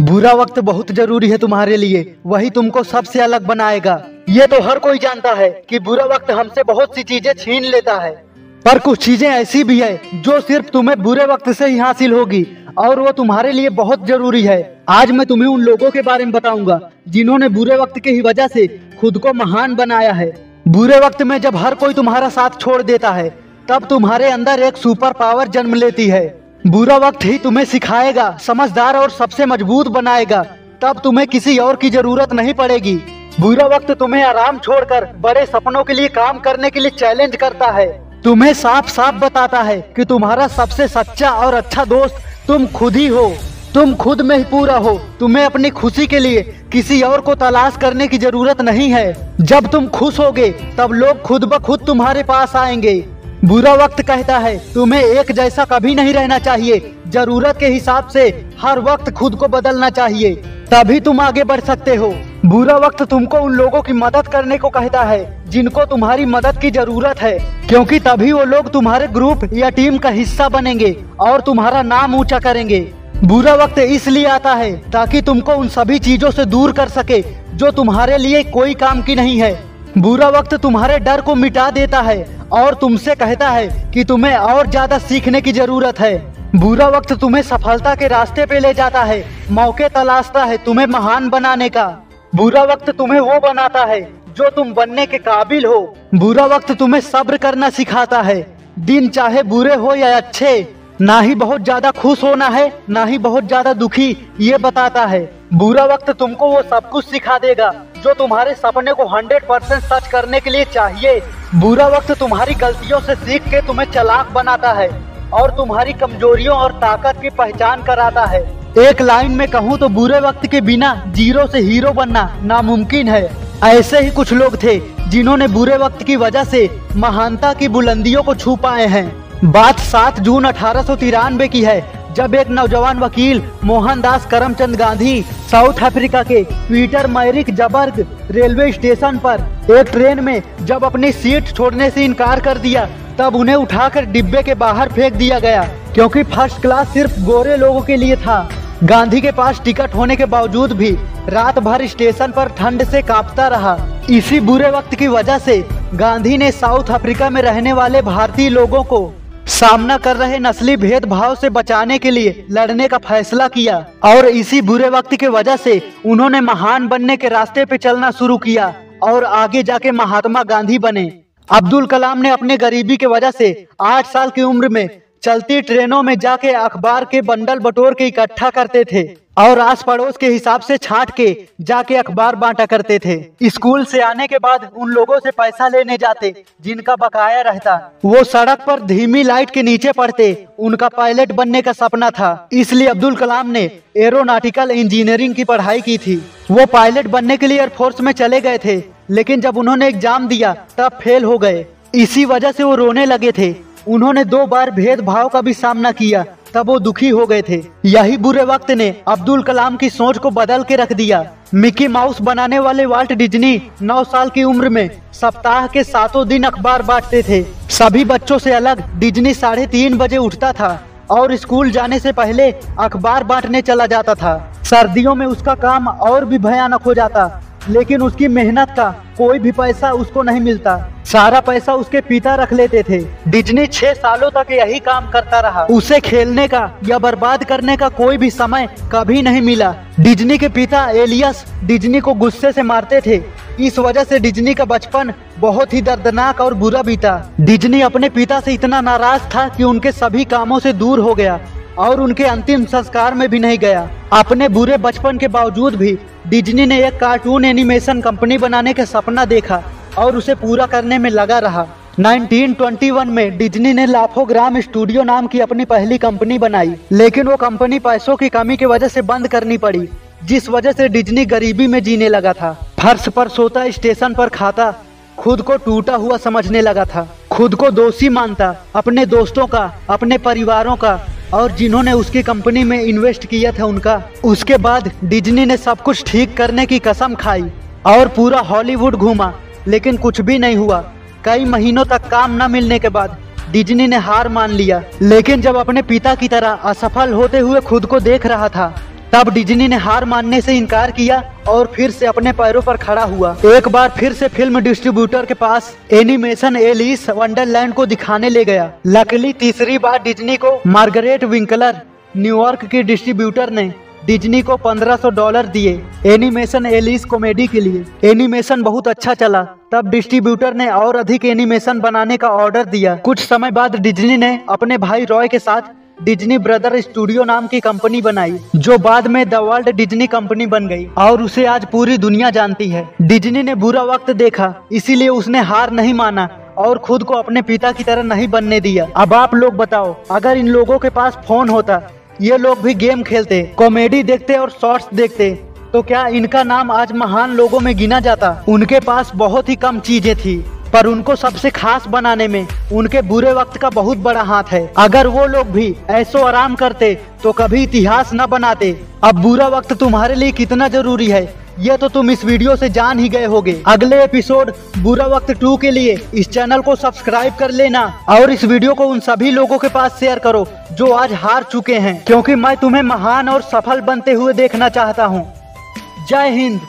बुरा वक्त बहुत ज़रूरी है तुम्हारे लिए। वही तुमको सबसे अलग बनाएगा। ये तो हर कोई जानता है कि बुरा वक्त हमसे बहुत सी चीज़ें छीन लेता है। पर कुछ चीज़ें ऐसी भी है जो सिर्फ़ तुम्हें बुरे वक्त से ही हासिल होगी, और वो तुम्हारे लिए बहुत ज़रूरी है। आज मैं तुम्हें उन लोगों के बारे में बताऊँगा, जिन्होंने बुरे वक्त की ही वजह से खुद को महान बनाया है। बुरे वक्त में जब हर कोई तुम्हारा साथ छोड़ देता है, तब तुम्हारे अंदर एक सुपर पावर जन्म लेती है। बुरा वक्त ही तुम्हें सिखाएगा, समझदार और सबसे मज़बूत बनाएगा। तब तुम्हें किसी और की ज़रूरत नहीं पड़ेगी। बुरा वक्त तुम्हें आराम छोड़कर, बड़े सपनों के लिए काम करने के लिए चैलेंज करता है। तुम्हें साफ़ साफ़ बताता है कि तुम्हारा सबसे सच्चा और अच्छा दोस्त तुम खुद ही हो। तुम खुद में ही पूरा हो। तुम्हें अपनी खुशी के लिए किसी और को तलाश करने की ज़रूरत नहीं है। जब तुम खुश होगे, तब लोग खुद ब खुद तुम्हारे पास आएँगे। बुरा वक्त कहता है। तुम्हें एक जैसा कभी नहीं रहना चाहिए। ज़रूरत के हिसाब से हर वक्त खुद को बदलना चाहिए। तभी तुम आगे बढ़ सकते हो। बुरा वक्त तुमको उन लोगों की मदद करने को कहता है, जिनको तुम्हारी मदद की ज़रूरत है। क्योंकि तभी वो लोग तुम्हारे ग्रुप या टीम का हिस्सा बनेंगे और तुम्हारा नाम ऊँचा करेंगे। बुरा वक्त इसलिए आता है ताकि तुमको उन सभी चीज़ों से दूर कर सके, जो तुम्हारे लिए कोई काम की नहीं है। बुरा वक्त तुम्हारे डर को मिटा देता है और तुमसे कहता है कि तुम्हें और ज़्यादा सीखने की ज़रूरत है। बुरा वक्त तुम्हें सफलता के रास्ते पे ले जाता है, मौके तलाशता है तुम्हें महान बनाने का। बुरा वक्त तुम्हें वो बनाता है जो तुम बनने के काबिल हो। बुरा वक्त तुम्हें सब्र करना सिखाता है। दिन चाहे बुरे हो या अच्छे ना ही बहुत ज़्यादा खुश होना है, ना ही बहुत ज़्यादा दुखी, ये बताता है। बुरा वक्त तुमको वो सब कुछ सिखा देगा, जो तुम्हारे सपने को हंड्रेड परसेंट सच करने के लिए चाहिए। बुरा वक्त तुम्हारी गलतियों से सीख के तुम्हें चलाक बनाता है और तुम्हारी कमजोरियों और ताकत की पहचान कराता है। एक लाइन में कहूँ तो बुरे वक्त के बिना ज़ीरो से हीरो बनना नामुमकिन है। ऐसे ही कुछ लोग थे, जिन्होंने बुरे वक्त की वजह से महानता की बुलंदियों को छू पाए हैं। बात सात जून अठारह सौ तिरानवे की है, जब एक नौजवान वकील मोहनदास करमचंद गांधी साउथ अफ्रीका के Pietermaritzburg railway station पर एक ट्रेन में जब अपनी सीट छोड़ने से इनकार कर दिया, तब उन्हें उठाकर डिब्बे के बाहर फेंक दिया गया, क्योंकि फ़र्स्ट क्लास सिर्फ़ गोरे लोगों के लिए था। गांधी के पास टिकट होने के बावजूद भी रात भर स्टेशन पर ठंड से कांपता रहा। इसी बुरे वक्त की वजह से गांधी ने साउथ अफ्रीका में रहने वाले भारतीय लोगों को सामना कर रहे नस्ली भेदभाव से बचाने के लिए लड़ने का फैसला किया और इसी बुरे वक्त की वजह से उन्होंने महान बनने के रास्ते पे चलना शुरू किया और आगे जाके महात्मा गांधी बने। अब्दुल कलाम ने अपने गरीबी के वजह से आठ साल की उम्र में चलती ट्रेनों में जाके अखबार के बंडल बटोर के इकट्ठा करते थे। और आस पड़ोस के हिसाब से छांट के जाके अखबार बांटा करते थे। स्कूल से आने के बाद उन लोगों से पैसा लेने जाते, जिनका बकाया रहता। वो सड़क पर धीमी लाइट के नीचे पढ़ते उनका पायलट बनने का सपना था। इसलिए अब्दुल कलाम ने एरोनॉटिकल इंजीनियरिंग की पढ़ाई की थी। वो पायलट बनने के लिए एयरफोर्स में चले गए थे, लेकिन जब उन्होंने एग्ज़ाम दिया, तब फेल हो गए। इसी वजह से वो रोने लगे थे। उन्होंने दो बार भेदभाव का भी सामना किया। तब वो दुखी हो गए थे। यही बुरे वक्त ने अब्दुल कलाम की सोच को बदल के रख दिया। मिकी माउस बनाने वाले वाल्ट डिज्नी नौ साल की उम्र में सप्ताह के सातों दिन अखबार बांटते थे। सभी बच्चों से अलग डिज्नी साढ़े तीन बजे उठता था और स्कूल जाने से पहले अखबार बांटने चला जाता था। सर्दियों में उसका काम और भी भयानक हो जाता। लेकिन उसकी मेहनत का कोई भी पैसा उसको नहीं मिलता। सारा पैसा उसके पिता रख लेते थे। डिज्नी छह सालों तक यही काम करता रहा। उसे खेलने का या बर्बाद करने का कोई भी समय कभी नहीं मिला। डिज्नी के पिता एलियस डिज्नी को गुस्से से मारते थे। इस वजह से डिज्नी का बचपन बहुत ही दर्दनाक और बुरा बीता। डिज्नी अपने पिता से इतना नाराज़ था कि उनके सभी कामों से दूर हो गया। और उनके अंतिम संस्कार में भी नहीं गया। अपने बुरे बचपन के बावजूद भी डिज्नी ने एक कार्टून एनिमेशन कंपनी बनाने का सपना देखा और उसे पूरा करने में लगा रहा। 1921 में डिज्नी ने लाफो ग्राम स्टूडियो नाम की अपनी पहली कंपनी बनाई, लेकिन वो कंपनी पैसों की कमी की वजह से बंद करनी पड़ी, जिस वजह से डिज्नी गरीबी में जीने लगा था। फर्श पर सोता स्टेशन पर खाता, खुद को टूटा हुआ समझने लगा था। खुद को दोषी मानता, अपने दोस्तों का, अपने परिवारों का और जिन्होंने उसकी कंपनी में इन्वेस्ट किया था उनका। उसके बाद डिज्नी ने सब कुछ ठीक करने की कसम खाई और पूरा हॉलीवुड घूमा, लेकिन कुछ भी नहीं हुआ। कई महीनों तक काम न मिलने के बाद डिज्नी ने हार मान लिया। लेकिन जब अपने पिता की तरह असफल होते हुए खुद को देख रहा था तब डिज्नी ने हार मानने से इनकार किया और फिर से अपने पैरों पर खड़ा हुआ। एक बार फिर से फ़िल्म डिस्ट्रीब्यूटर के पास एनिमेशन एलिस वंडरलैंड को दिखाने ले गया। लकली तीसरी बार डिज्नी को मार्गरेट विंकलर, न्यूयॉर्क के डिस्ट्रीब्यूटर ने डिज्नी को 1500 डॉलर दिए एनिमेशन एलिस कॉमेडी के लिए। एनिमेशन बहुत अच्छा चला। तब डिस्ट्रीब्यूटर ने और अधिक एनिमेशन बनाने का ऑर्डर दिया। कुछ समय बाद डिज्नी ने अपने भाई रॉय के साथ डिज्नी ब्रदर स्टूडियो नाम की कंपनी बनाई, जो बाद में द वर्ल्ड डिज्नी कंपनी बन गई, और उसे आज पूरी दुनिया जानती है। डिज्नी ने बुरा वक्त देखा, इसीलिए उसने हार नहीं माना, और खुद को अपने पिता की तरह नहीं बनने दिया। अब आप लोग बताओ, अगर इन लोगों के पास फ़ोन होता, ये लोग भी गेम खेलते, कॉमेडी देखते और शॉर्ट्स देखते तो क्या इनका नाम आज महान लोगों में गिना जाता? उनके पास बहुत ही कम चीज़ें थी। पर उनको सबसे खास बनाने में उनके बुरे वक्त का बहुत बड़ा हाथ है। अगर वो लोग भी ऐसो आराम करते तो कभी इतिहास न बनाते। अब बुरा वक्त तुम्हारे लिए कितना ज़रूरी है, ये तो तुम इस वीडियो से जान ही गए होगे। अगले एपिसोड बुरा वक्त टू के लिए इस चैनल को सब्सक्राइब कर लेना और इस वीडियो को उन सभी लोगों के पास शेयर करो, जो आज हार चुके हैं। क्योंकि मैं तुम्हें महान और सफल बनते हुए देखना चाहता हूँ। जय हिंद।